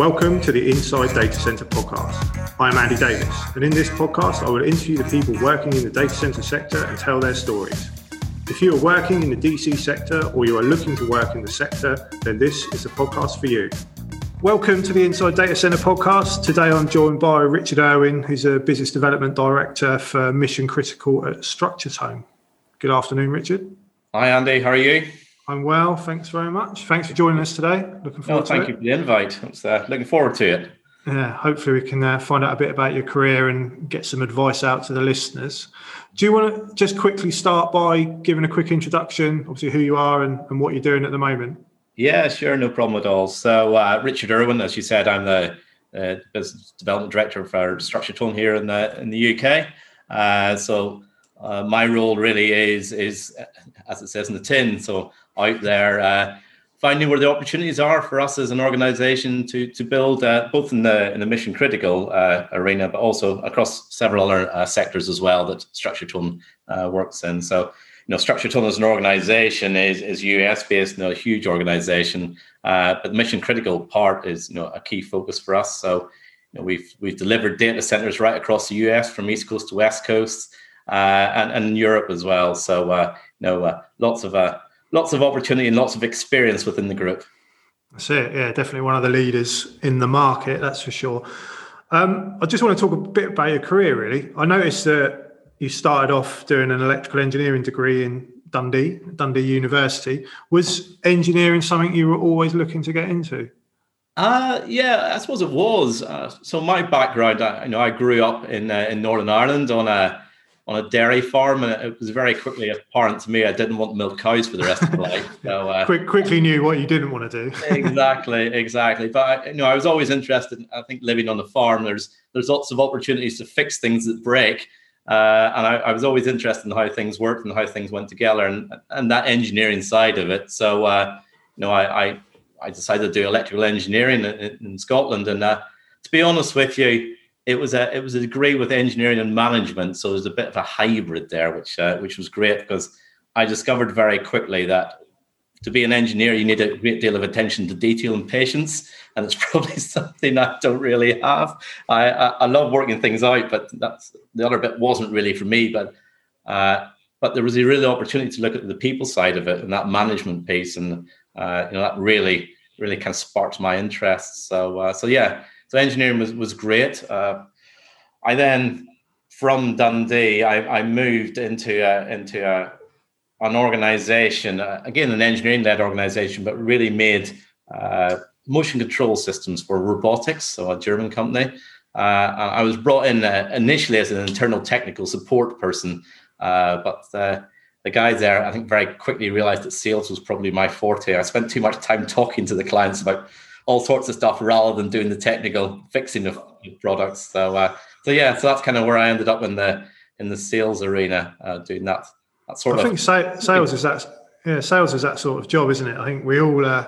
Welcome to the Inside Data Center podcast. I am Andy Davis, and in this podcast, I will interview the people working in the data center sector and tell their stories. If you are working in the DC sector or you are looking to work in the sector, then this is a podcast for you. Welcome to the Inside Data Center podcast. Today I'm joined by Richard Irwin, who's a business development director for Mission Critical at Structure Tone. Good afternoon, Richard. Hi, Andy. How are you? I'm well, thanks very much. Thanks for joining us today. Looking forward. Oh, thank you for the invite. Uh, looking forward to it. Yeah, hopefully we can uh, find out a bit about your career and get some advice out to the listeners. Do you want to just quickly start by giving a quick introduction, obviously who you are and, and what you're doing at the moment? Yeah, sure, no problem at all. So, uh, Richard Irwin, as you said, I'm the uh, business development director for Structure Tone here in the in the UK. Uh, so, uh, my role really is is as it says in the tin. So out there, uh, finding where the opportunities are for us as an organisation to to build uh, both in the in the mission critical uh, arena, but also across several other uh, sectors as well that Structure Tone uh, works in. So, you know, Structure Tone as an organisation is is US based, you know, a huge organisation, uh, but the mission critical part is you know a key focus for us. So. You know, we've we've delivered data centers right across the US from east coast to west coast, and and Europe as well. So you know, lots of lots of opportunity and lots of experience within the group. That's it. Yeah, definitely one of the leaders in the market. That's for sure. Um, I just want to talk a bit about your career. Really, I noticed that you started off doing an electrical engineering degree in Dundee, Dundee University. Was engineering something you were always looking to get into? Uh, yeah, I suppose it was. Uh, so my background, I, you know, I grew up in uh, in Northern Ireland on a on a dairy farm, and it was very quickly apparent to me I didn't want to milk cows for the rest of my life. So uh, Quick, quickly knew what you didn't want to do. exactly, exactly. But you know, I was always interested. I think living on a farm, there's there's lots of opportunities to fix things that break. Uh, and I, I, was always interested in how things worked and how things went together, and and that engineering side of it. So, uh, you know, I, I, I decided to do electrical engineering in, in Scotland, and uh, to be honest with you, it was a it was a degree with engineering and management, so there's a bit of a hybrid there, which uh, which was great because I discovered very quickly that to be an engineer you need a great deal of attention to detail and patience, and it's probably something I don't really have. I I, I love working things out, but that's the other bit wasn't really for me. But uh, but there was a really opportunity to look at the people side of it and that management piece, and uh, you know that really really kind of sparked my interest. So uh, so yeah so engineering was was great. Uh, I then from Dundee, I, I moved into a, into a, an organization, uh, again an engineering led organization, but really made uh, motion control systems for robotics. So a German company. Uh, I was brought in uh, initially as an internal technical support person, uh, but the guys there, I think, very quickly realized that sales was probably my forte. I spent too much time talking to the clients about all sorts of stuff rather than doing the technical fixing of products. So, uh, so yeah, so that's kind of where I ended up in the in the sales arena, uh, doing that. That sort I of. I think sales is that. Yeah, sales is that sort of job, isn't it? I think we all uh,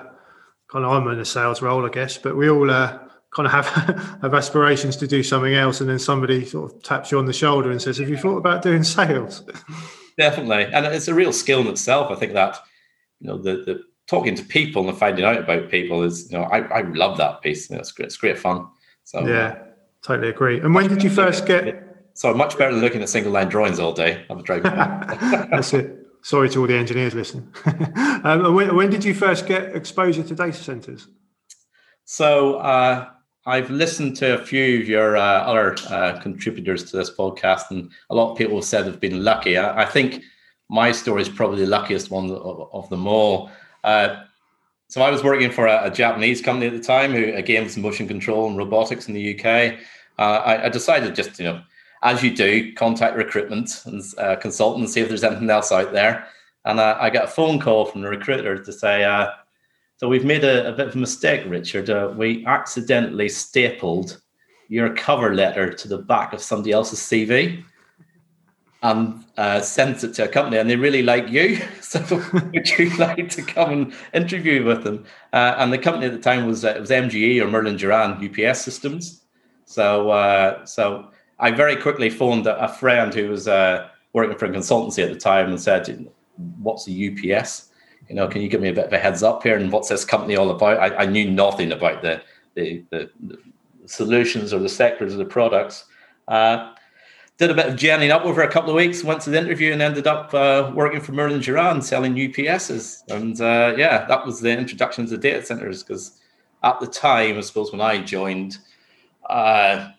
kind of. I'm in a sales role, I guess, but we all uh, kind of have have aspirations to do something else, and then somebody sort of taps you on the shoulder and says, "Have you thought about doing sales?" Definitely, and it's a real skill in itself. I think that you know the the talking to people and finding out about people is, you know, I, I love that piece. You know, it's great. It's great fun. So yeah, totally agree. And when did you first get? So much better than looking at single line drawings all day. I'm a That's it. Sorry to all the engineers listening. um, when, when, did you first get exposure to data centers? So uh, I've listened to a few of your uh, other uh, contributors to this podcast, and a lot of people have said they've been lucky. I, I think my story is probably the luckiest one of, of them all. Uh, so I was working for a, a, Japanese company at the time who again was motion control and robotics in the UK. Uh, I, I, decided just you know, as you do, contact recruitment and uh, consult and see if there's anything else out there. And uh, I got a phone call from the recruiter to say, uh, "So we've made a, a, bit of a mistake, Richard. Uh, we accidentally stapled your cover letter to the back of somebody else's CV." And uh, sent it to a company, and they really like you. So would you like to come and interview with them? Uh, and the company at the time was uh, it was MGE or Merlin Gerin UPS Systems. So uh, so I very quickly phoned a, a friend who was uh, working for a consultancy at the time and said, "What's a UPS? You know, can you give me a bit of a heads up here? And what's this company all about?" I, I knew nothing about the the, the, the solutions or the sectors or the products. Uh, did a bit of genning up over a couple of weeks, went to the interview and ended up uh, working for Merlin Gerin selling UPSs. And uh, yeah, that was the introduction to data centers because at the time, I suppose when I joined, uh,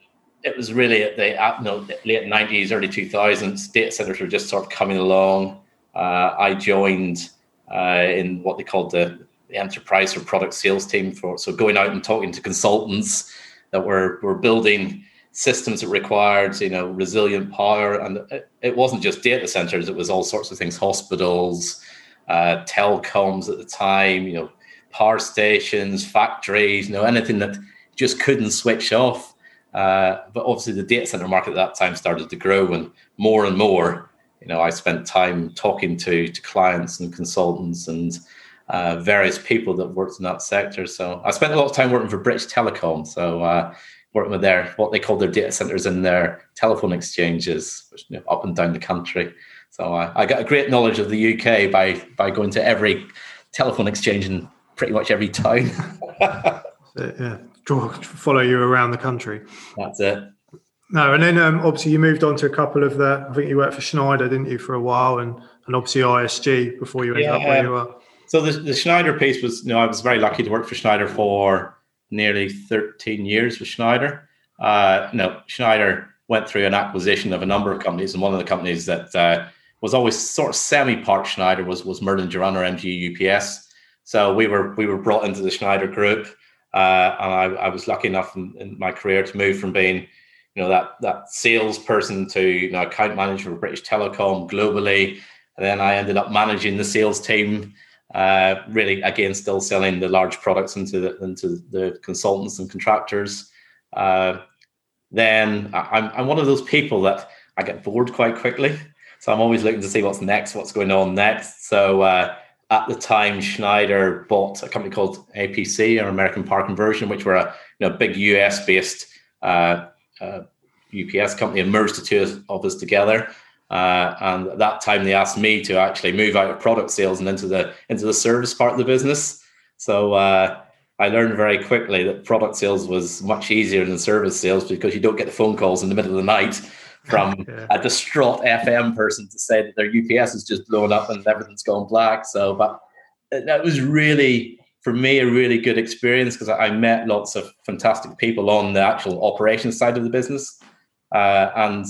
it was really at the at, no, late 90s, early 2000s, data centers were just sort of coming along. Uh, I joined uh, in what they called the, the enterprise or product sales team for so going out and talking to consultants that were were building systems that required you know resilient power and it, wasn't just data centers it was all sorts of things hospitals uh, telecoms at the time you know power stations factories you know anything that just couldn't switch off. Uh, but obviously the data center market at that time started to grow and more and more you know i spent time talking to to clients and consultants and uh, various people that worked in that sector. So i spent a lot of time working for british telecom. So uh, working with their what they call their data centers and their telephone exchanges which, you know, up and down the country. So uh, I got a great knowledge of the UK by by going to every telephone exchange in pretty much every town. yeah, draw follow you around the country. That's it. No, and then um, obviously you moved on to a couple of the. I think you worked for Schneider, didn't you, for a while, and and obviously ISG before you ended yeah, up where you are. So the, the Schneider piece was, you know, I was very lucky to work for Schneider for nearly 13 years with Schneider. Uh, no, Schneider went through an acquisition of a number of companies, and one of the companies that uh, was always sort of semi-part Schneider was was Merlin Gerin or MG UPS. So we were we were brought into the Schneider group, uh, and I, I, was lucky enough in, in, my career to move from being, you know, that that salesperson to you know account manager for British Telecom globally, and then I ended up managing the sales team uh, really, again, still selling the large products into the, into the consultants and contractors. Uh, then I'm, I'm one of those people that I get bored quite quickly. So I'm always looking to see what's next, what's going on next. So uh, at the time, Schneider bought a company called APC, or American Power Conversion, which were a you know, big US based uh, uh, UPS company and merged the two of us together. Uh, and at that time, they asked me to actually move out of product sales and into the into the service part of the business. So uh, I learned very quickly that product sales was much easier than service sales because you don't get the phone calls in the middle of the night from yeah. a distraught FM person to say that their UPS is just blown up and everything's gone black. So, but that was really for me a really good experience because I met lots of fantastic people on the actual operations side of the business, uh, and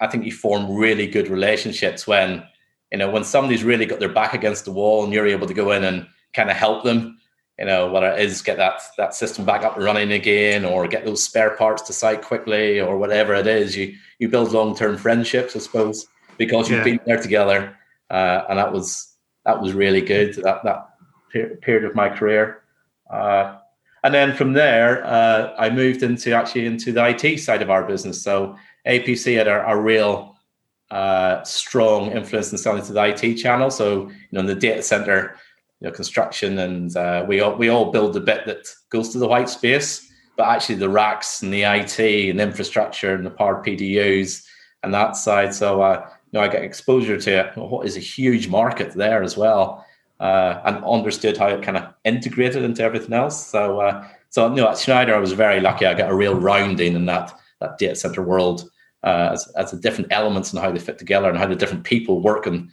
I think you form really good relationships when you know when somebody's really got their back against the wall and you're able to go in and kind of help them. You know whether it is get that that system back up and running again, or get those spare parts to site quickly, or whatever it is. You you build long term friendships, I suppose, because you've yeah. been there together, uh, and that was that was really good. That that period of my career. Uh, and then from there, uh, I moved into actually into the IT side of our business. So APC had a, a real uh, strong influence in selling to the IT channel. So, you know, in the data center, you know, construction, and uh, we all we all build the bit that goes to the white space, but actually the racks and the IT and infrastructure and the power PDUs and that side. So, uh, you know, I get exposure to what is a huge market there as well, uh, and understood how it kind of integrated into everything else. So, uh, so you know, at Schneider, I was very lucky. I got a real rounding in that that data center world uh, as, as the different elements and how they fit together and how the different people work and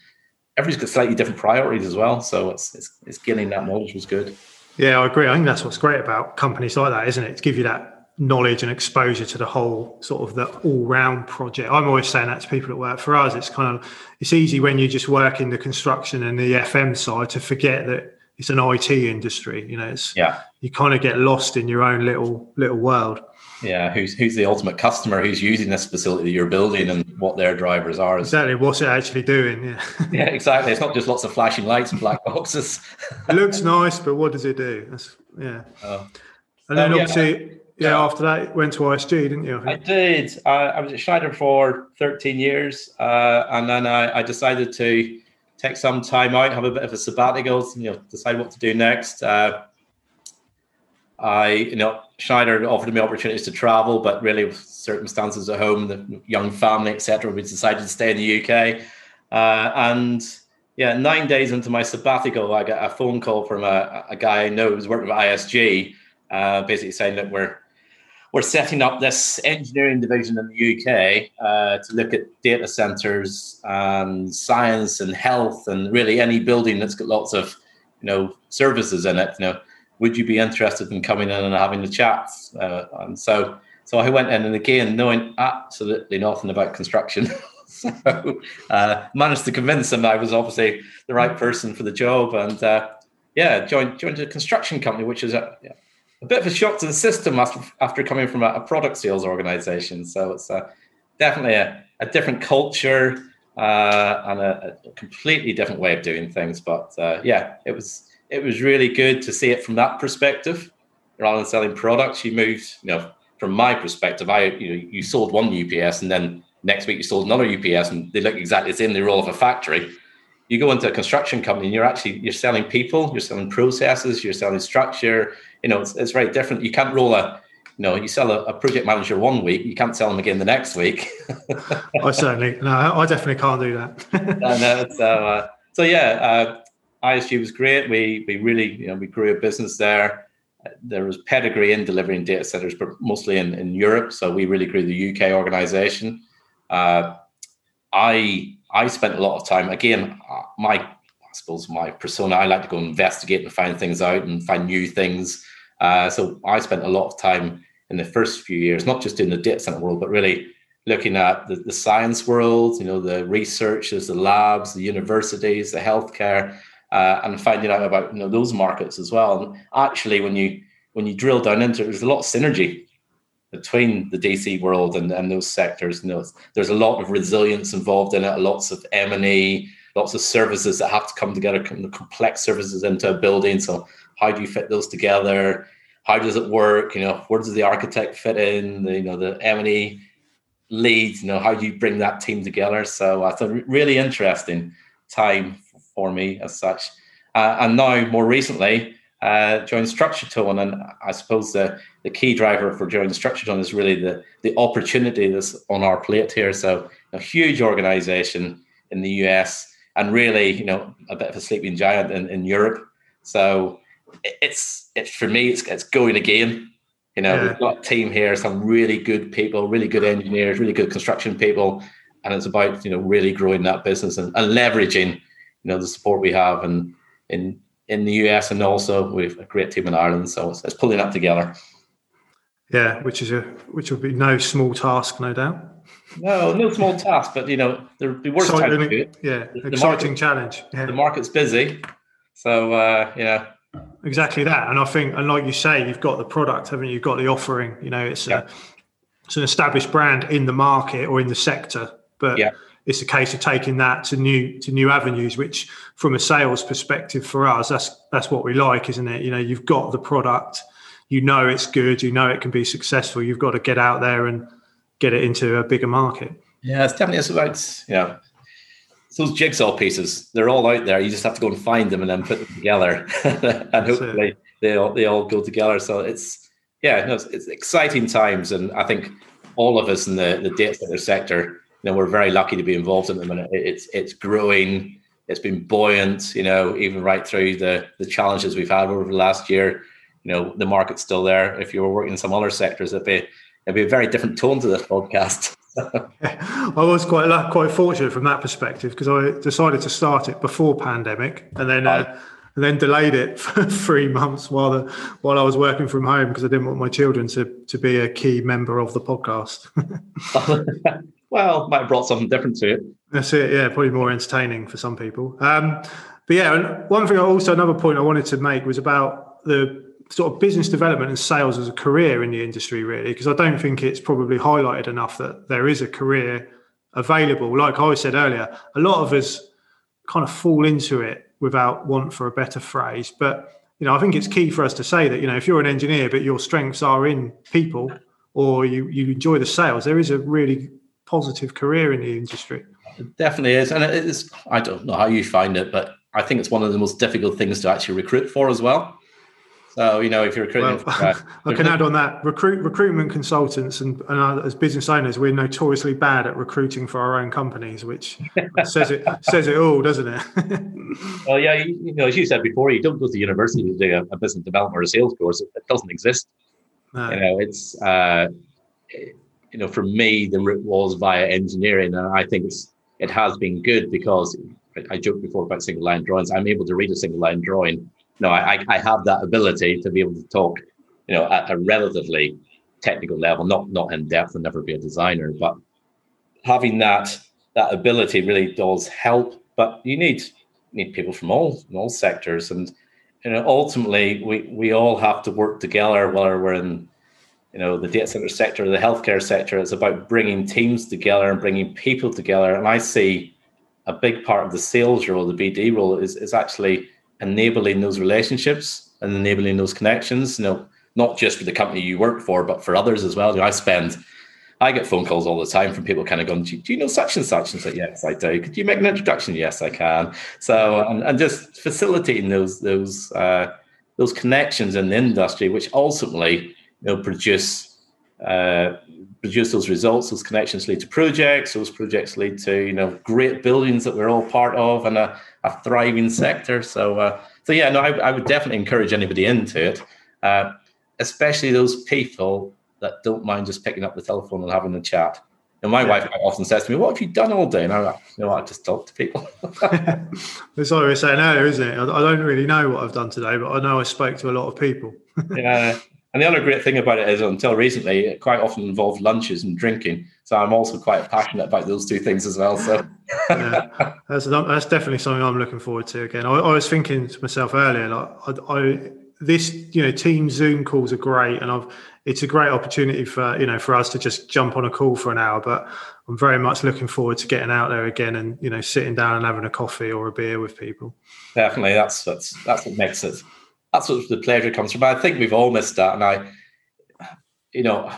everybody's got slightly different priorities as well. So it's, it's, it's getting that knowledge was good. Yeah, I agree. I think that's what's great about companies like that, isn't it? To give you that knowledge and exposure to the whole sort of the all-round project. I'm always saying that to people that work for us. It's kind of it's easy when you just work in the construction and the FM side to forget that it's an IT industry. You know, it's yeah. You kind of get lost in your own little little world yeah who's who's the ultimate customer who's using this facility that you're building and what their drivers are exactly what's it actually doing yeah. Yeah exactly it's not just lots of flashing lights and black boxes. It looks nice but what does it do? That's, yeah. Oh. and then um, obviously yeah, yeah, after that went to ISG didn't you? I, I did. Uh, I was at Schneider for 13 years uh, and then I, I, decided to take some time out have a bit of a sabbatical you know decide what to do next. Uh, I, you know, Schneider offered me opportunities to travel, but really with circumstances at home, the young family, etc., we decided to stay in the UK. Uh, and yeah, nine days into my sabbatical, I got a phone call from a, a guy I know who's working with ISG, uh, basically saying that we're we're setting up this engineering division in the UK uh, to look at data centers and science and health and really any building that's got lots of you know services in it. You know, would you be interested in coming in and having the chats? Uh, and so so I went in and again knowing absolutely nothing about construction. so uh, managed to convince them I was obviously the right person for the job and uh, yeah joined joined a construction company which is a a bit of a shock to the system after, after coming from a, a product sales organization. So it's a, definitely a, a, different culture uh, and a, a, completely different way of doing things. But uh, yeah, it was it was really good to see it from that perspective rather than selling products. You moved, you know, from my perspective, I you know you sold one UPS and then next week you sold another UPS and they look exactly the same. They're all of a factory. You go into a construction company and you're actually you're selling people, you're selling processes, you're selling structure, you know, it's, it's very different. You can't roll a, you know, you sell a, a, project manager one week, you can't sell them again the next week. I certainly, no, I definitely can't do that. no, so, uh, so yeah, uh, ISG was great. We we really, you know, we grew a business there. There was pedigree in delivering data centers, but mostly in, in Europe. So we really grew the UK organization. Uh, I I spent a lot of time. Again, uh, my I suppose my persona. I like to go investigate and find things out and find new things. Uh, so I spent a lot of time in the first few years, not just in the data center world, but really looking at the, the science world, you know, the researchers, the labs, the universities, the healthcare, uh, and finding out about you know those markets as well. And actually, when you when you drill down into it, there's a lot of synergy between the DC world and, and those sectors. You know, there's a lot of resilience involved in it, lots of M and E, lots of services that have to come together, complex services into a building. So how do you fit those together? How does it work? You know, where does the architect fit in? The, you know, the M&E leads, you know, how do you bring that team together? So uh, it's a really interesting time for me as such. Uh, and now, more recently, uh, joined Structure Tone, and I suppose the, the key driver for joining Structure Tone is really the the opportunity that's on our plate here. So a huge organization in the US, and really, you know, a bit of a sleeping giant in, in Europe. So it's it's for me it's it's going again. You know, yeah. we've got a team here, some really good people, really good engineers, really good construction people, and it's about you know really growing that business and, and leveraging you know the support we have and in in the US and also we've a great team in Ireland. So it's, it's pulling that together. Yeah, which is a which will be no small task, no doubt. No, no small task, but you know, there'll be worse time to do it. Yeah, the, exciting market, challenge. Yeah. The market's busy, so uh, you know, Exactly that, and I think, and like you say, you've got the product, haven't you? You've got the offering. You know, it's yeah. a, it's an established brand in the market or in the sector, but yeah. It's a case of taking that to new to new avenues. Which, from a sales perspective, for us, that's that's what we like, isn't it? You know, you've got the product, you know it's good, you know it can be successful. You've got to get out there and get it into a bigger market. Yeah, it's definitely it's about yeah know those jigsaw pieces, they're all out there. You just have to go and find them and then put them together, and hopefully they all they all go together. So it's yeah, no, it's, it's, exciting times, and I think all of us in the the data center sector, you know, we're very lucky to be involved in them, and it's it's growing. It's been buoyant, you know, even right through the the challenges we've had over the last year. You know, the market's still there. If you were working in some other sectors, it'd be it'd be a very different tone to this podcast. I was quite quite fortunate from that perspective because I decided to start it before pandemic and then uh, and then delayed it for three months while the while I was working from home because I didn't want my children to to be a key member of the podcast. well, might have brought something different to it. That's it. Yeah, probably more entertaining for some people. Um, but yeah, and one thing. Also, another point I wanted to make was about the sort of business development and sales as a career in the industry, really, because I don't think it's probably highlighted enough that there is a career available. Like I said earlier, a lot of us kind of fall into it without want for a better phrase. But you know, I think it's key for us to say that you know, if you're an engineer but your strengths are in people or you you enjoy the sales, there is a really positive career in the industry. It definitely is, and it is. I don't know how you find it, but I think it's one of the most difficult things to actually recruit for as well So you know, if you're recruiting, well, uh, I can add on that recruit recruitment consultants and, and uh, as business owners, we're notoriously bad at recruiting for our own companies, which says it says it all, doesn't it? well, yeah, you, you, know, as you said before, you don't go to university to do a, a business development or a sales course; it, it doesn't exist. No. You know, it's uh, you know, for me, the route was via engineering, and I think it's it has been good because I joked before about single line drawings. I'm able to read a single line drawing. No, I, I have that ability to be able to talk, you know, at a relatively technical level, not not in depth and never be a designer, but having that that ability really does help. But you need need people from all from all sectors, and you know, ultimately we we all have to work together, whether we're in you know the data center sector, the healthcare sector. It's about bringing teams together and bringing people together, and I see a big part of the sales role, the BD role, is, is actually enabling those relationships and enabling those connections. You know, not just for the company you work for, but for others as well. You know, I spend, I get phone calls all the time from people kind of going, "Do you know such and such?" And say, "Yes, I do." Could you make an introduction? Yes, I can. So, and, and just facilitating those those uh, those connections in the industry, which ultimately know produce uh, produce those results. Those connections lead to projects. Those projects lead to you know great buildings that we're all part of and a, a thriving sector. So uh, so yeah, no, I, I, would definitely encourage anybody into it, uh, especially those people that don't mind just picking up the telephone and having a chat. And my yeah. wife often says to me, "What have you done all day?" And I'm like, "You know, I just talk to people." That's what we were saying earlier, isn't it? I, I don't really know what I've done today, but I know I spoke to a lot of people. yeah, and the other great thing about it is, until recently, it quite often involved lunches and drinking. So I'm also quite passionate about those two things as well. So yeah, that's that's definitely something I'm looking forward to. Again, I, I was thinking to myself earlier, like I, I, this, you know, team Zoom calls are great, and I've it's a great opportunity for you know for us to just jump on a call for an hour. But I'm very much looking forward to getting out there again and you know sitting down and having a coffee or a beer with people. Definitely, that's that's that's what makes it that's what the pleasure comes from. I think we've all missed that, and I, you know,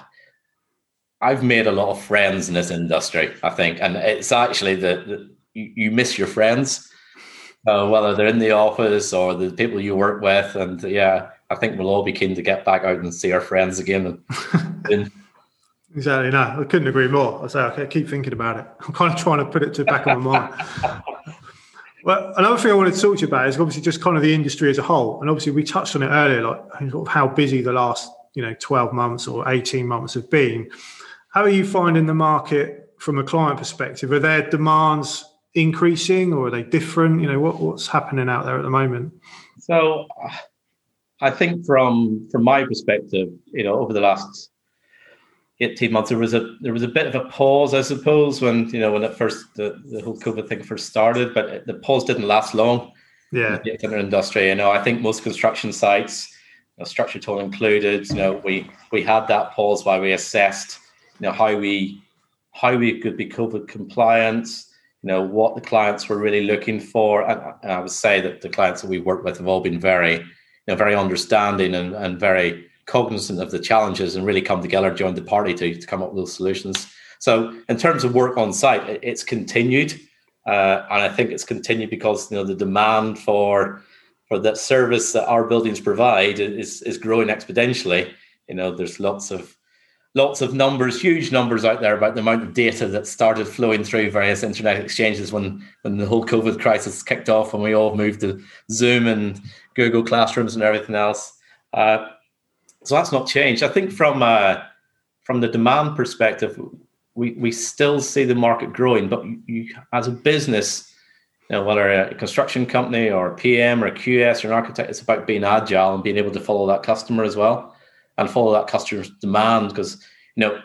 I've made a lot of friends in this industry. I think, and it's actually the, the you, you, miss your friends, uh, whether they're in the office or the people you work with, and yeah, I think we'll all be keen to get back out and see our friends again. And, Exactly. No, I couldn't agree more. I say I keep thinking about it. I'm kind of trying to put it to the back of my mind. Well, another thing I wanted to talk to you about is obviously just kind of the industry as a whole, and obviously we touched on it earlier, like sort of how busy the last you know twelve months or eighteen months have been. How are you finding the market from a client perspective? Are their demands increasing, or are they different? You know, what, what's happening out there at the moment? So, I think from from my perspective, you know, over the last 18 months there was a there was a bit of a pause i suppose when you know when it first the, the whole covid thing first started but the pause didn't last long. Yeah. In the industry you know i think most construction sites you know, Structure Tone included you know we we had that pause while we assessed you know how we how we could be covid compliant you know what the clients were really looking for. And, and i would say that the clients that we work with have all been very you know very understanding and, and very cognizant of the challenges and really come together, join the party to, to come up with those solutions. So, in terms of work on site, it's continued, uh, and I think it's continued because you know the demand for for that service that our buildings provide is is growing exponentially. You know, there's lots of lots of numbers, huge numbers out there about the amount of data that started flowing through various internet exchanges when when the whole COVID crisis kicked off and we all moved to Zoom and Google Classrooms and everything else. Uh, so that's not changed. I think from uh, from the demand perspective, we we still see the market growing, but you, as a business, you know, whether a construction company or a PM or a QS or an architect, it's about being agile and being able to follow that customer as well and follow that customer's demand. Because you know,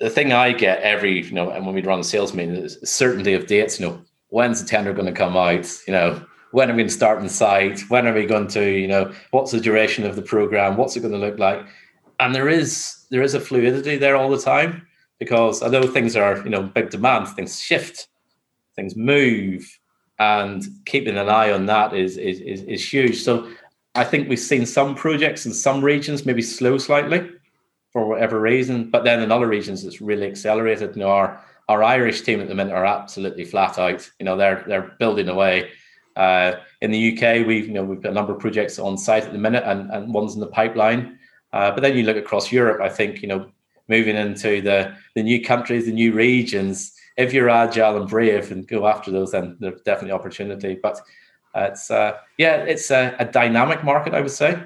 the thing I get every you know, and when we run sales meeting is certainty of dates. You know, when's the tender going to come out? You know, when are we going to start in site? When are we going to, you know, what's the duration of the program? What's it going to look like? And there is there is a fluidity there all the time because although things are, you know, big demand, things shift, things move, and keeping an eye on that is is is, is huge. So I think we've seen some projects in some regions maybe slow slightly for whatever reason, but then in other regions it's really accelerated. You know, our our Irish team at the minute are absolutely flat out. You know, they're they're building away Uh, in the UK, we've you know we've got a number of projects on site at the minute, and, and ones in the pipeline. Uh, but then you look across Europe. I think you know moving into the the new countries, the new regions. If you're agile and brave and go after those, then there's definitely opportunity. But uh, it's uh, yeah, it's a, a, dynamic market, I would say,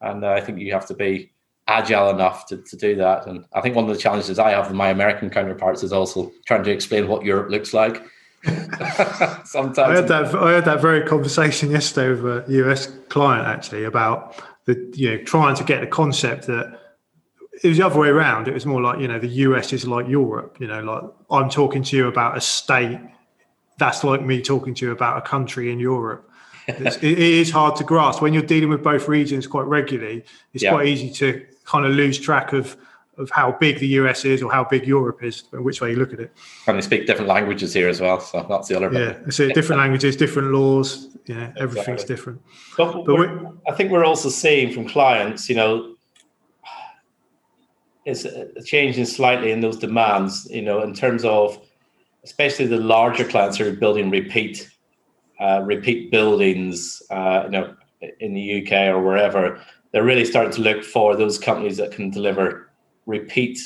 and uh, I think you have to be agile enough to, to do that. And I think one of the challenges I have with my American counterparts is also trying to explain what Europe looks like. Sometimes I had that I had that very conversation yesterday with a US client actually about the you know trying to get the concept that it was the other way around. It was more like you know the US is like Europe. You know, like I'm talking to you about a state. That's like me talking to you about a country in Europe. it is hard to grasp when you're dealing with both regions quite regularly. It's yeah. quite easy to kind of lose track of of how big the US is or how big Europe is, which way you look at it. And they speak different languages here as well, so that's the other. Yeah, so different languages, different laws. Yeah, everything's exactly. different. But, but I think we're also seeing from clients, you know, it's changing slightly in those demands. You know, in terms of especially the larger clients who are building repeat, uh, repeat buildings. Uh, you know, in the UK or wherever they're really starting to look for those companies that can deliver repeat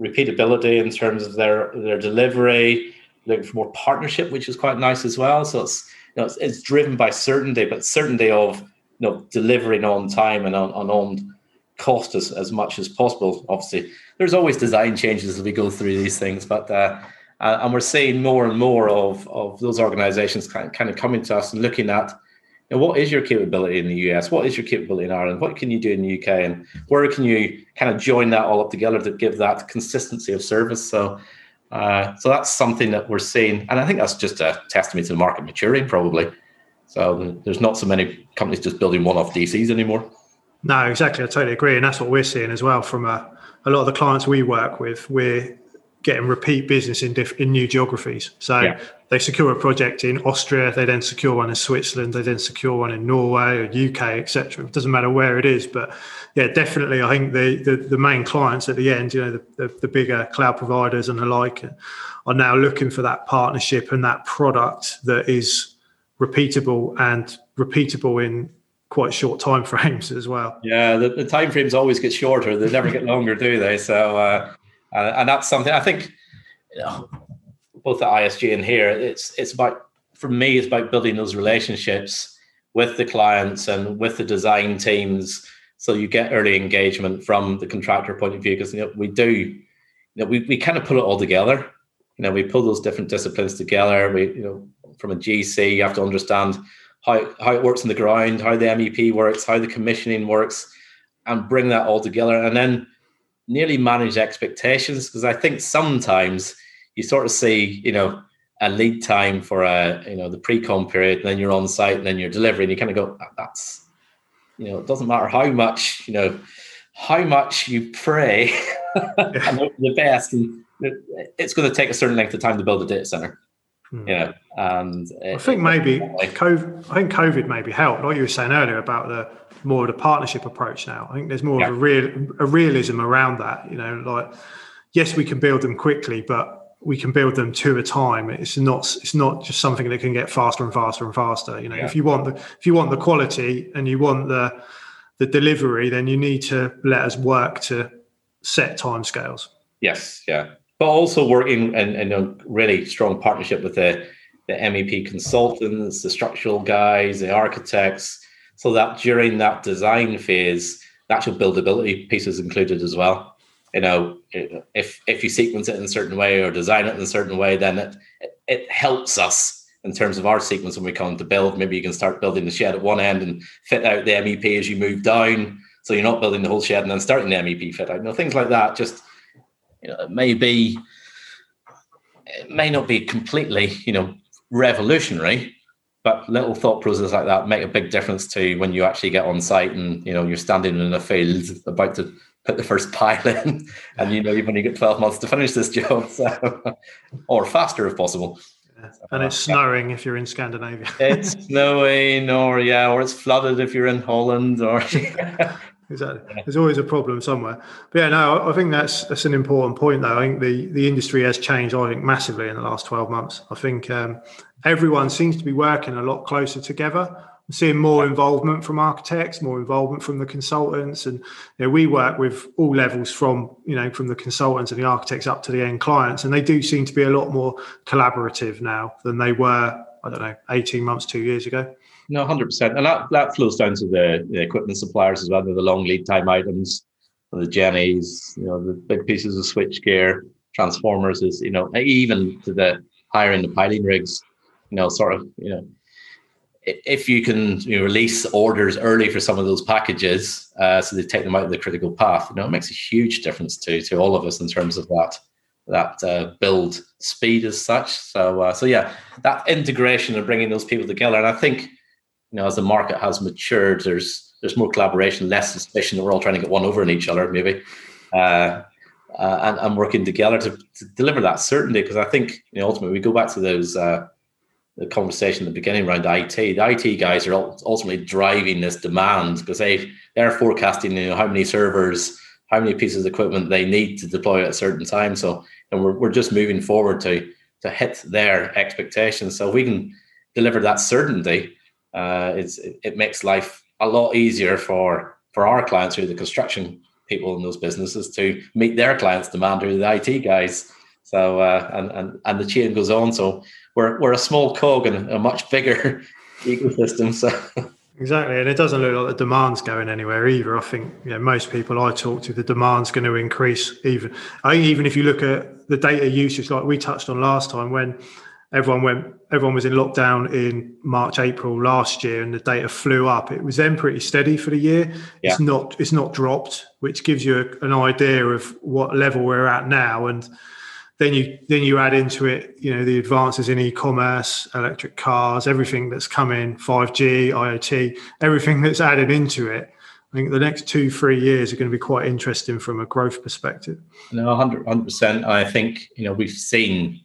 repeatability in terms of their their delivery looking for more partnership which is quite nice as well. So it's you know it's, it's driven by certainty but certainty of you know delivering on time and on, on, cost as, as much as possible. Obviously there's always design changes as we go through these things but uh, uh, and we're seeing more and more of of those organizations kind of, kind of coming to us and looking at know, what is your capability in the US? What is your capability in Ireland? What can you do in the UK? And where can you kind of join that all up together to give that consistency of service? So, uh, so that's something that we're seeing, and I think that's just a testament to the market maturing, probably. So there's not so many companies just building one-off DCs anymore. No, exactly. I totally agree, and that's what we're seeing as well from a, a lot of the clients we work with. We're getting repeat business in diff- in new geographies. So yeah. they secure a project in Austria, they then secure one in Switzerland, they then secure one in Norway or UK, etc. It doesn't matter where it is, but yeah, definitely. I think the the, the main clients at the end, you know, the, the, the bigger cloud providers and the like, are now looking for that partnership and that product that is repeatable and repeatable in quite short time frames as well. Yeah, the, the time frames always get shorter; they never get longer, do they? So. Uh, and, and that's something I think you know, both at ISG and here, it's it's about for me, it's about building those relationships with the clients and with the design teams, so you get early engagement from the contractor point of view. Because you know, we do, you know, we we kind of put it all together. You know, we pull those different disciplines together. We, you know, from a GC, you have to understand how how it works in the ground, how the MEP works, how the commissioning works, and bring that all together. And then nearly manage expectations because I think sometimes you sort of see, you know, a lead time for a, you know, the pre-com period, and then you're on site and then you're delivering. You kind of go, that's, you know, it doesn't matter how much, you know, how much you pray and hope the best, and it's going to take a certain length of time to build a data center. Hmm. You know, and I think maybe COVID, I think COVID maybe helped, like you were saying earlier about the more of the partnership approach now. I think there's more yeah. of a real a realism around that. You know, like yes, we can build them quickly, but we can build them two at a time. It's not it's not just something that can get faster and faster and faster. You know, yeah. if you want the if you want the quality and you want the the delivery, then you need to let us work to set timescales. Yes, yeah, but also working in, in a really strong partnership with the the MEP consultants, the structural guys, the architects, so that during that design phase, the actual buildability piece is included as well. You know, if if you sequence it in a certain way or design it in a certain way, then it it helps us in terms of our sequence when we come to build. Maybe you can start building the shed at one end and fit out the MEP as you move down. So you're not building the whole shed and then starting the MEP fit out. You know, things like that. Just you know, it may be it may not be completely, you know, revolutionary, but little thought processes like that make a big difference to when you actually get on site and you know you're standing in a field about to put the first pile in and you know you've only got 12 months to finish this job so, or faster if possible and it's snowing if you're in Scandinavia. it's snowing, or yeah, or it's flooded if you're in Holland, or exactly. Yeah. There's always a problem somewhere. But yeah, no, I think that's that's an important point, though. I think the the industry has changed, I think, massively in the last 12 months. I think um, everyone seems to be working a lot closer together. I'm seeing more involvement from architects, more involvement from the consultants, and you know, we work with all levels from you know from the consultants and the architects up to the end clients, and they do seem to be a lot more collaborative now than they were. I don't know, 18 months, two years ago. No, hundred percent, and that, that flows down to the, the, equipment suppliers as well. The long lead time items, the jennies, you know, the big pieces of switch gear, transformers is, you know, even to the hiring the piling rigs, you know, sort of, you know, if you can you know, release orders early for some of those packages, uh, so they take them out of the critical path, you know, it makes a huge difference to to all of us in terms of that that uh, build speed as such. So, uh, so yeah, that integration and bringing those people together, and I think you know, as the market has matured, there's there's more collaboration, less suspicion that we're all trying to get one over on each other, maybe, uh, uh, and, and working together to, to deliver that certainty. Because I think, you know, ultimately, we go back to those uh, the conversation at the beginning around IT. The IT guys are ultimately driving this demand because they they're forecasting, you know, how many servers, how many pieces of equipment they need to deploy at a certain time. So, and we're we're just moving forward to to hit their expectations. So, if we can deliver that certainty uh, it's, it makes life a lot easier for for our clients who are the construction people in those businesses to meet their clients' demand who are the IT guys. So uh, and and and the chain goes on. So we're we're a small cog in a much bigger ecosystem. So. Exactly, and it doesn't look like the demand's going anywhere either. I think you know, most people I talk to, the demand's going to increase. Even I think even if you look at the data usage, like we touched on last time, when everyone went everyone was in lockdown in March April last year and the data flew up it was then pretty steady for the year yeah. it's not it's not dropped which gives you a, an idea of what level we're at now and then you then you add into it you know the advances in e-commerce electric cars everything that's coming 5G IoT everything that's added into it I think the next two, three years are going to be quite interesting from a growth perspective. No, 100 percent. I think you know we've seen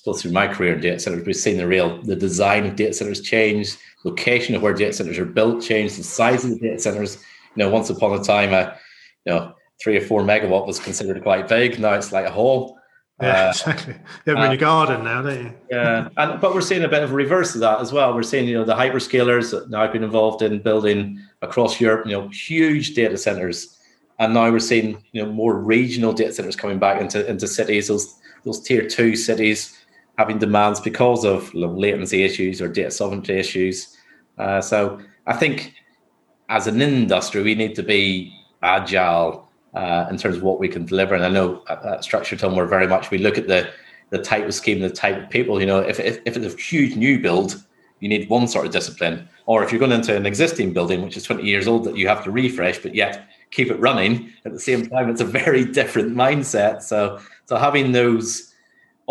suppose through my career in data centers, we've seen the real the design of data centers change, location of where data centers are built change, the size of the data centers. You know, once upon a time, uh, you know, three or four megawatt was considered quite big. Now it's like a hole. Yeah, uh, exactly. You have them in your garden now, don't you? yeah, and but we're seeing a bit of a reverse of that as well. We're seeing, you know, the hyperscalers that now I've been involved in building across Europe, you know, huge data centers, and now we're seeing, you know, more regional data centers coming back into into cities. Those those tier two cities having demands because of latency issues or data sovereignty issues. Uh, so I think as an industry, we need to be agile uh, in terms of what we can deliver. And I know at, at Structure Tone, we're very much, we look at the, the type of scheme, the type of people, you know, if, if, if it's a huge new build, you need one sort of discipline. Or if you're going into an existing building, which is 20 years old, that you have to refresh, but yet keep it running at the same time, it's a very different mindset. So, so having those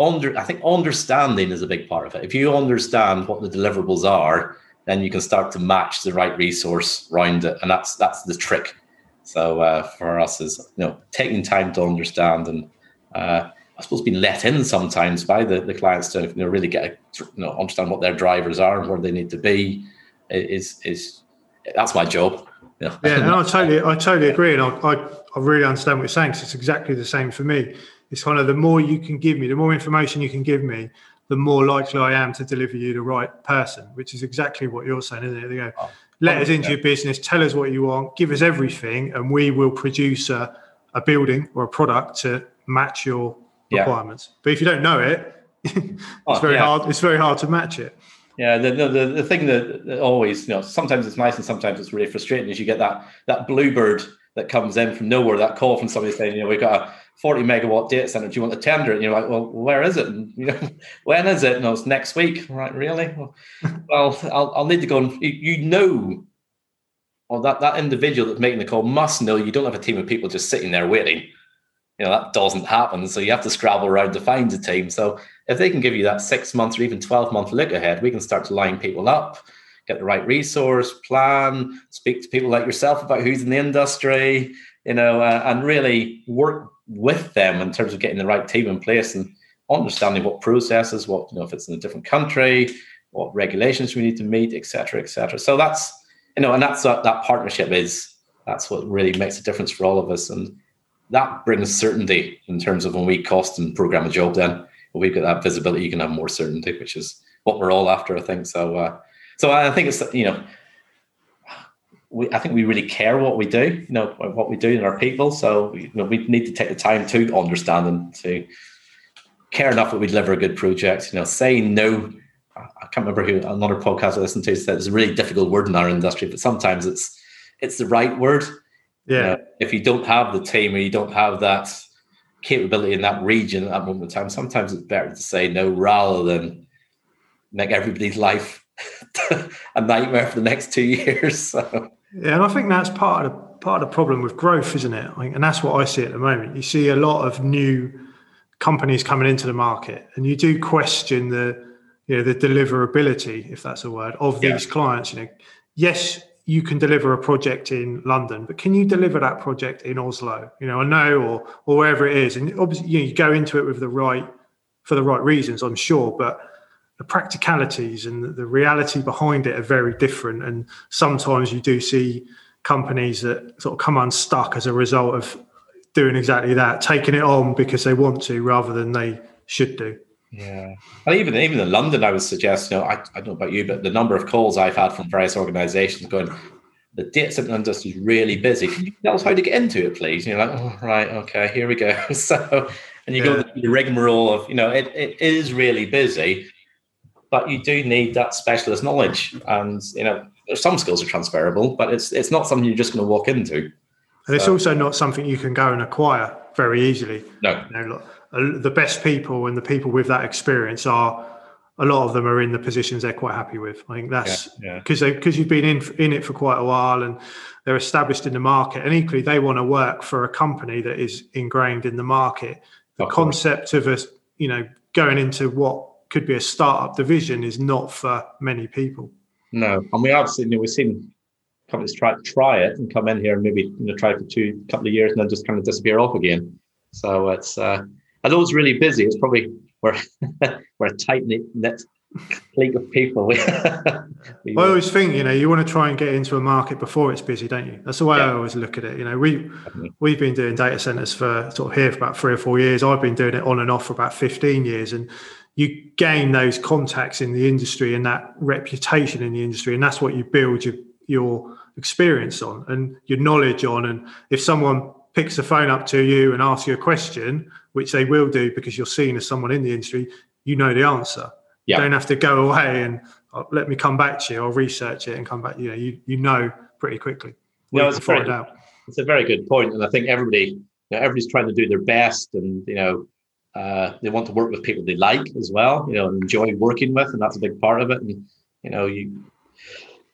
under I think understanding is a big part of it. If you understand what the deliverables are, then you can start to match the right resource around it, and that's that's the trick. So uh, for us is you know taking time to understand and uh, I suppose being let in sometimes by the, the clients to you know really get a, you know understand what their drivers are and where they need to be is is that's my job. Yeah, yeah, and I totally I totally agree, and I, I, I really understand what you're saying. Cause it's exactly the same for me it's kind of the more you can give me, the more information you can give me, the more likely I am to deliver you the right person, which is exactly what you're saying, isn't it? They go, oh, let us into yeah. your business, tell us what you want, give us everything, and we will produce a, a building or a product to match your requirements. Yeah. But if you don't know it, it's oh, very yeah. hard. It's very hard to match it. Yeah, the, the the thing that, that always, you know, sometimes it's nice and sometimes it's really frustrating is you get that that bluebird that comes in from nowhere, that call from somebody saying, you know, we've got a 40 megawatt data center. Do you want to tender it? And you're like, well, where is it? And, you know, when is it? No, it's next week. Right? Really? Well, well I'll, I'll need to go and you, know, or that, that individual that's making the call must know you don't have a team of people just sitting there waiting. You know, that doesn't happen. So you have to scrabble around to find a team. So if they can give you that six months or even 12 month look ahead, we can start to line people up, get the right resource, plan, speak to people like yourself about who's in the industry, you know, uh, and really work with them in terms of getting the right team in place and understanding what processes, what you know, if it's in a different country, what regulations we need to meet, etc., etc. So that's you know, and that's that, that partnership is that's what really makes a difference for all of us. And that brings certainty in terms of when we cost and program a job. Then we've got that visibility, you can have more certainty, which is what we're all after, I think. So, uh, so I think it's you know, we I think we really care what we do, you know, what we do in our people. So you know, we need to take the time to understand and to care enough that we deliver a good project. You know, saying no. I can't remember who another podcast I listened to said it's a really difficult word in our industry, but sometimes it's it's the right word. Yeah. You know, if you don't have the team or you don't have that capability in that region at that moment in time, sometimes it's better to say no rather than make everybody's life a nightmare for the next two years. So. Yeah, and I think that's part of the part of the problem with growth, isn't it? and that's what I see at the moment. You see a lot of new companies coming into the market, and you do question the you know the deliverability, if that's a word, of these clients. You know, yes, you can deliver a project in London, but can you deliver that project in Oslo? You know, I know, or or wherever it is, and obviously you, know, you go into it with the right for the right reasons, I'm sure, but the practicalities and the reality behind it are very different. And sometimes you do see companies that sort of come unstuck as a result of doing exactly that, taking it on because they want to rather than they should do. Yeah, and even even in London, I would suggest. You know, I, I don't know about you, but the number of calls I've had from various organisations going, the data center industry is really busy. Can you tell us how to get into it, please? And you're like, oh, right, okay, here we go. so, and you yeah. go the rigmarole of, you know, it, it is really busy, but you do need that specialist knowledge. And you know, some skills are transferable, but it's it's not something you're just going to walk into. And it's also not something you can go and acquire very easily. No, you know, look, the best people and the people with that experience are a lot of them are in the positions they're quite happy with. I think that's because yeah, yeah. because you've been in in it for quite a while and they're established in the market, and equally they want to work for a company that is ingrained in the market. The of concept of us, you know, going into what could be a startup division is not for many people. No, and we have seen you know, we've seen companies try try it and come in here and maybe you know try for two couple of years and then just kind of disappear off again. So it's uh, although it's really busy, it's probably we're we're a tight knit fleet of people. I always think, you know, you want to try and get into a market before it's busy, don't you? That's the way yeah. I always look at it. You know, we we've been doing data centers for sort of here for about three or four years. I've been doing it on and off for about fifteen years, and you gain those contacts in the industry and that reputation in the industry, and that's what you build your your experience on and your knowledge on. And if someone picks the phone up to you and asks you a question, which they will do because you're seen as someone in the industry, you know the answer. Yeah. You don't have to go away and oh, let me come back to you. I'll research it and come back. You know, you you know pretty quickly. No, it's a, very, it's a very good point, and I think everybody, you know, everybody's trying to do their best, and you know, uh, they want to work with people they like as well, you know, and enjoy working with, and that's a big part of it. And you know, you,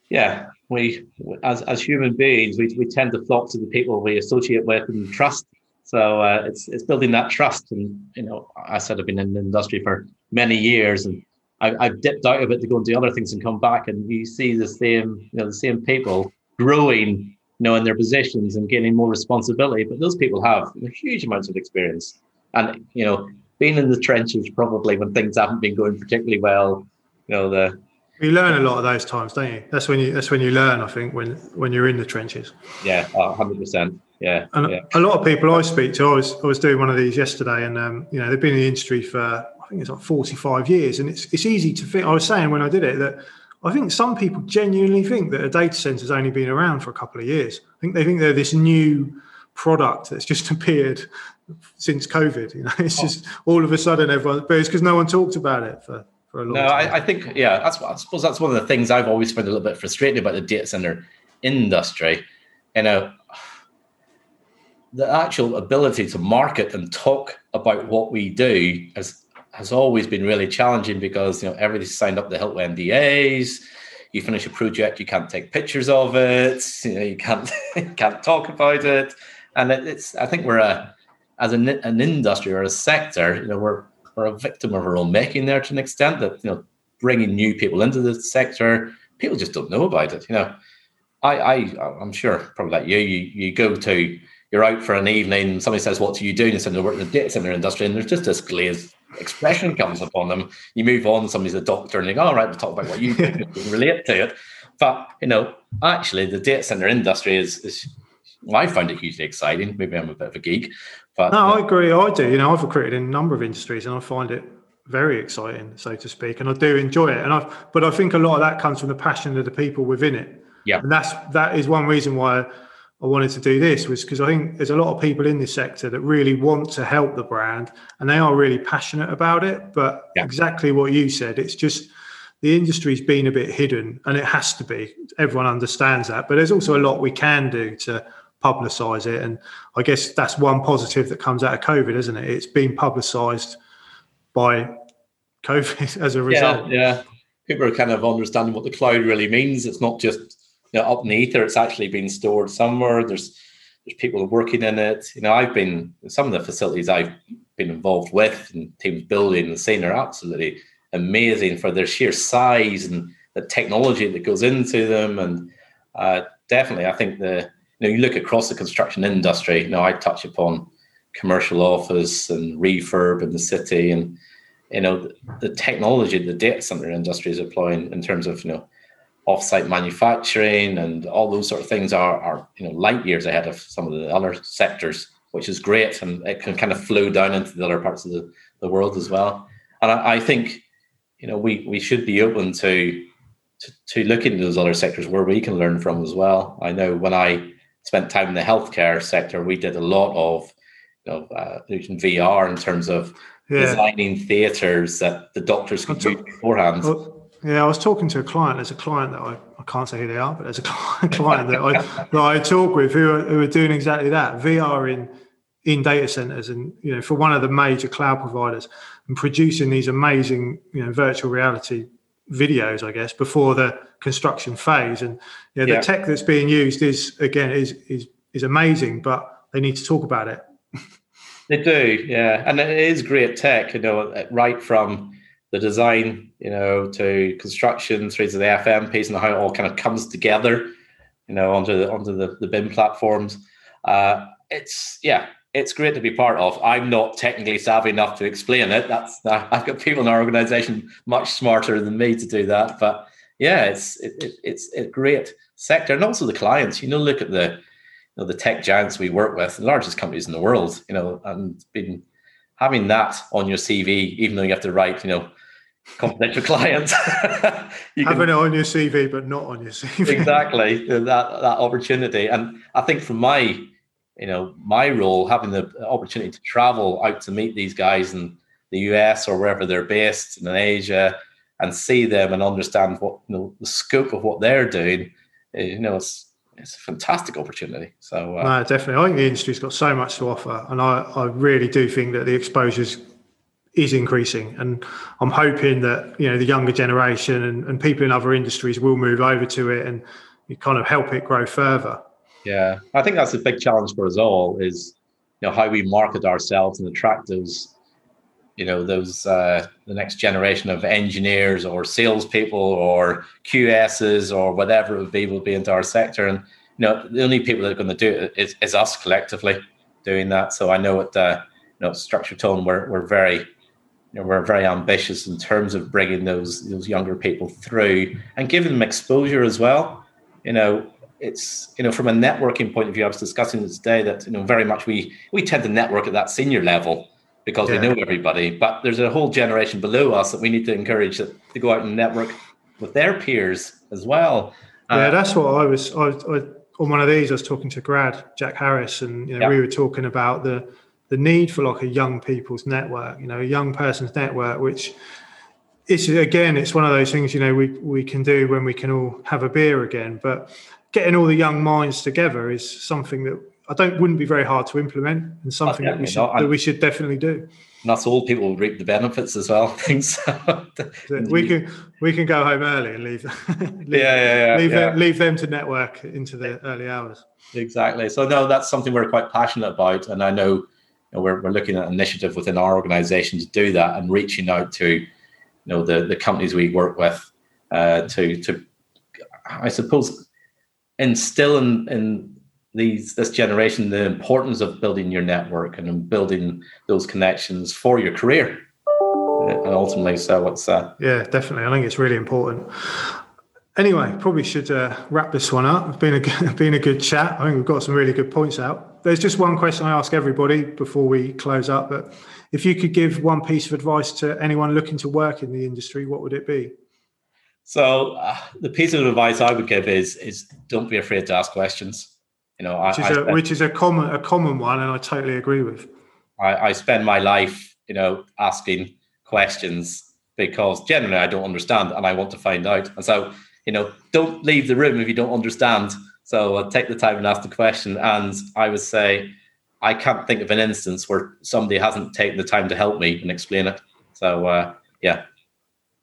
yeah, we as as human beings, we we tend to flock to the people we associate with and trust. So uh, it's it's building that trust. And you know, I said I've been in the industry for many years, and I, I've dipped out of it to go and do other things and come back, and you see the same, you know, the same people growing, you know, in their positions and gaining more responsibility. But those people have huge amounts of experience and you know, being in the trenches probably when things haven't been going particularly well, you know, the you learn a lot of those times, don't you? That's when you that's when you learn, I think, when when you're in the trenches. Yeah, hundred percent. Yeah, and yeah. a lot of people I speak to, I was I was doing one of these yesterday, and um, you know they've been in the industry for I think it's like 45 years, and it's it's easy to think. I was saying when I did it that I think some people genuinely think that a data center has only been around for a couple of years. I think they think they're this new product that's just appeared since COVID. You know, it's oh. just all of a sudden everyone, but it's because no one talked about it for, for a long no, time. No, I, I, think, yeah, that's I suppose that's one of the things I've always found a little bit frustrating about the data center industry. You know, the actual ability to market and talk about what we do has has always been really challenging because you know everybody's signed up to help with NDAs. You finish a project, you can't take pictures of it. You know, you can't can't talk about it, and it, it's. I think we're a as an, an industry or a sector, you know, we're we're a victim of our own making there to an extent that you know bringing new people into the sector, people just don't know about it. You know, I I I'm sure probably like you, you you go to you're out for an evening, somebody says, "What are you doing?" You say, "I work in the data center industry," and there's just this glazed expression comes upon them. You move on, somebody's a doctor, and they go, "All right, we'll talk about what you do, relate to it." But you know, actually, the data center industry is is I find it hugely exciting. Maybe I'm a bit of a geek, but no, I agree. I do. You know, I've recruited in a number of industries, and I find it very exciting, so to speak, and I do enjoy it. And I, but I think a lot of that comes from the passion of the people within it. Yeah, and that's that is one reason why I wanted to do this was because I think there's a lot of people in this sector that really want to help the brand, and they are really passionate about it. But yeah. exactly what you said, it's just the industry's been a bit hidden, and it has to be. Everyone understands that, but there's also a lot we can do to publicize it. And I guess that's one positive that comes out of COVID, isn't it? It's been publicized by COVID as a result. Yeah, yeah. People are kind of understanding what the cloud really means. It's not just you know, up in the ether. It's actually being stored somewhere. There's there's people working in it. You know, I've been some of the facilities I've been involved with and teams building and seeing are absolutely amazing for their sheer size and the technology that goes into them. And uh, definitely, I think the you know you look across the construction industry. You know, I touch upon commercial office and refurb in the city, and you know the, the technology the data center industry is applying in terms of you know offsite manufacturing and all those sort of things are, are you know light years ahead of some of the other sectors, which is great, and it can kind of flow down into the other parts of the, the world as well. And I, I think you know we we should be open to, to to look into those other sectors where we can learn from as well. I know when I spent time in the healthcare sector, we did a lot of you know uh, using VR in terms of yeah. designing theaters that the doctors could use beforehand. Well, yeah, I was talking to a client. There's a client that I, I can't say who they are, but there's a client that I that I talk with who are, who are doing exactly that. VR in in data centers and you know for one of the major cloud providers and producing these amazing you know virtual reality videos i guess before the construction phase. And you know, the yeah. tech that's being used is again is is is amazing but they need to talk about it. They do yeah. And it is great tech you know right from the design you know to construction through to the fm piece and how it all kind of comes together you know onto the onto the, the BIM platforms. Uh, it's yeah it's great to be part of. I'm not technically savvy enough to explain it. That's I've got people in our organization much smarter than me to do that. But yeah, it's it, it, it's a great sector, and also the clients. You know, look at the you know, the tech giants we work with, the largest companies in the world. You know, and been having that on your CV, even though you have to write, you know, confidential clients. you having can, it on your CV, but not on your CV. Exactly that that opportunity, and I think from my you know, my role, having the opportunity to travel out to meet these guys in the US or wherever they're based in Asia and see them and understand what you know the scope of what they're doing, eh, you know, it's it's a fantastic opportunity. So uh, no, definitely, I think the industry's got so much to offer, and I I really do think that the exposures is increasing, and I'm hoping that you know the younger generation and, and people in other industries will move over to it and kind of help it grow further. Yeah, I think that's a big challenge for us all. Is you know how we market ourselves and attract those, you know, those uh, the next generation of engineers or salespeople or QSs or whatever it would be will be into our sector. And you know, the only people that are going to do it is, is us collectively doing that. So I know at uh, you know Structure Tone, we're we're very you know, we're very ambitious in terms of bringing those those younger people through and giving them exposure as well. You know, it's you know from a networking point of view, I was discussing this today that you know very much we we tend to network at that senior level because yeah. we know everybody, but there's a whole generation below us that we need to encourage that, to go out and network with their peers as well. Yeah, uh, that's what I was. I, I, on one of these, I was talking to grad Jack Harris, and you know, yeah. we were talking about the the need for like a young people's network, you know, a young person's network, which it's again, it's one of those things you know we we can do when we can all have a beer again, but getting all the young minds together is something that I don't wouldn't be very hard to implement and something that we should that we should definitely do. And that's all people will reap the benefits as well. Things we can we can go home early and leave. leave yeah, yeah, yeah, leave, yeah. Them, leave them to network into the early hours. Exactly. So no, that's something we're quite passionate about, and I know we're we're looking at an initiative within our organisation to do that and reaching out to, you know, the the companies we work with, uh, to to, I suppose instill in, in these this generation the importance of building your network and building those connections for your career and ultimately so what's that yeah definitely i think it's really important Anyway, probably should uh, wrap this one up. It's been a good, been a good chat. I think we've got some really good points out. There's just one question I ask everybody before we close up. But if you could give one piece of advice to anyone looking to work in the industry, what would it be? So uh, the piece of advice I would give is is don't be afraid to ask questions. You know, which is, a, which is a common a common one, and I totally agree with. I, I spend my life, you know, asking questions because generally I don't understand and I want to find out. And so, you know, don't leave the room if you don't understand. So uh, take the time and ask the question. And I would say, I can't think of an instance where somebody hasn't taken the time to help me and explain it. So uh, yeah,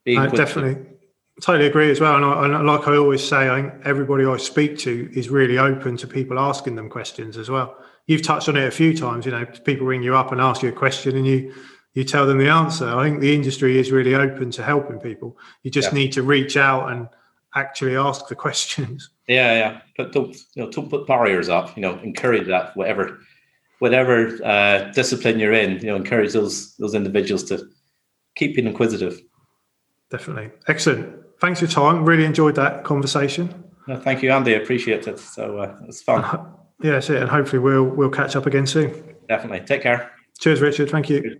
uh, definitely. Totally agree as well. And, I, and, like I always say, I think everybody I speak to is really open to people asking them questions as well. You've touched on it a few times. You know, people ring you up and ask you a question, and you you tell them the answer. I think the industry is really open to helping people. You just yeah. need to reach out and actually ask the questions. Yeah, yeah. But don't you know? Don't put barriers up. You know, encourage that. Whatever, whatever uh, discipline you're in, you know, encourage those those individuals to keep being inquisitive. Definitely, excellent thanks for your time. Really enjoyed that conversation. No, thank you, Andy. Appreciate it. So uh, it's fun. yeah, that's it. And hopefully we'll we'll catch up again soon. Definitely. Take care. Cheers, Richard. Thank you.